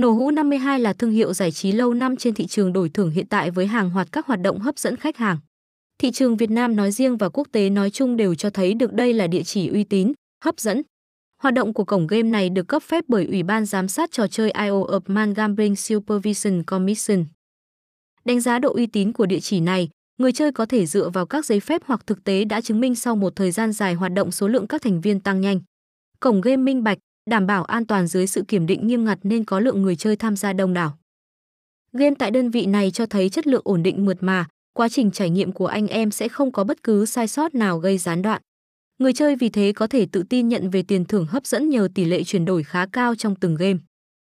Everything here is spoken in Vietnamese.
Nổ hũ 52 là thương hiệu giải trí lâu năm trên thị trường đổi thưởng hiện tại với hàng loạt các hoạt động hấp dẫn khách hàng. Thị trường Việt Nam nói riêng và quốc tế nói chung đều cho thấy được đây là địa chỉ uy tín, hấp dẫn. Hoạt động của cổng game này được cấp phép bởi Ủy ban giám sát trò chơi IO of Man Gambling Supervision Commission. Đánh giá độ uy tín của địa chỉ này, người chơi có thể dựa vào các giấy phép hoặc thực tế đã chứng minh sau một thời gian dài hoạt động số lượng các thành viên tăng nhanh. Cổng game minh bạch, đảm bảo an toàn dưới sự kiểm định nghiêm ngặt nên có lượng người chơi tham gia đông đảo. Game tại đơn vị này cho thấy chất lượng ổn định mượt mà, quá trình trải nghiệm của anh em sẽ không có bất cứ sai sót nào gây gián đoạn. Người chơi vì thế có thể tự tin nhận về tiền thưởng hấp dẫn nhờ tỷ lệ chuyển đổi khá cao trong từng game.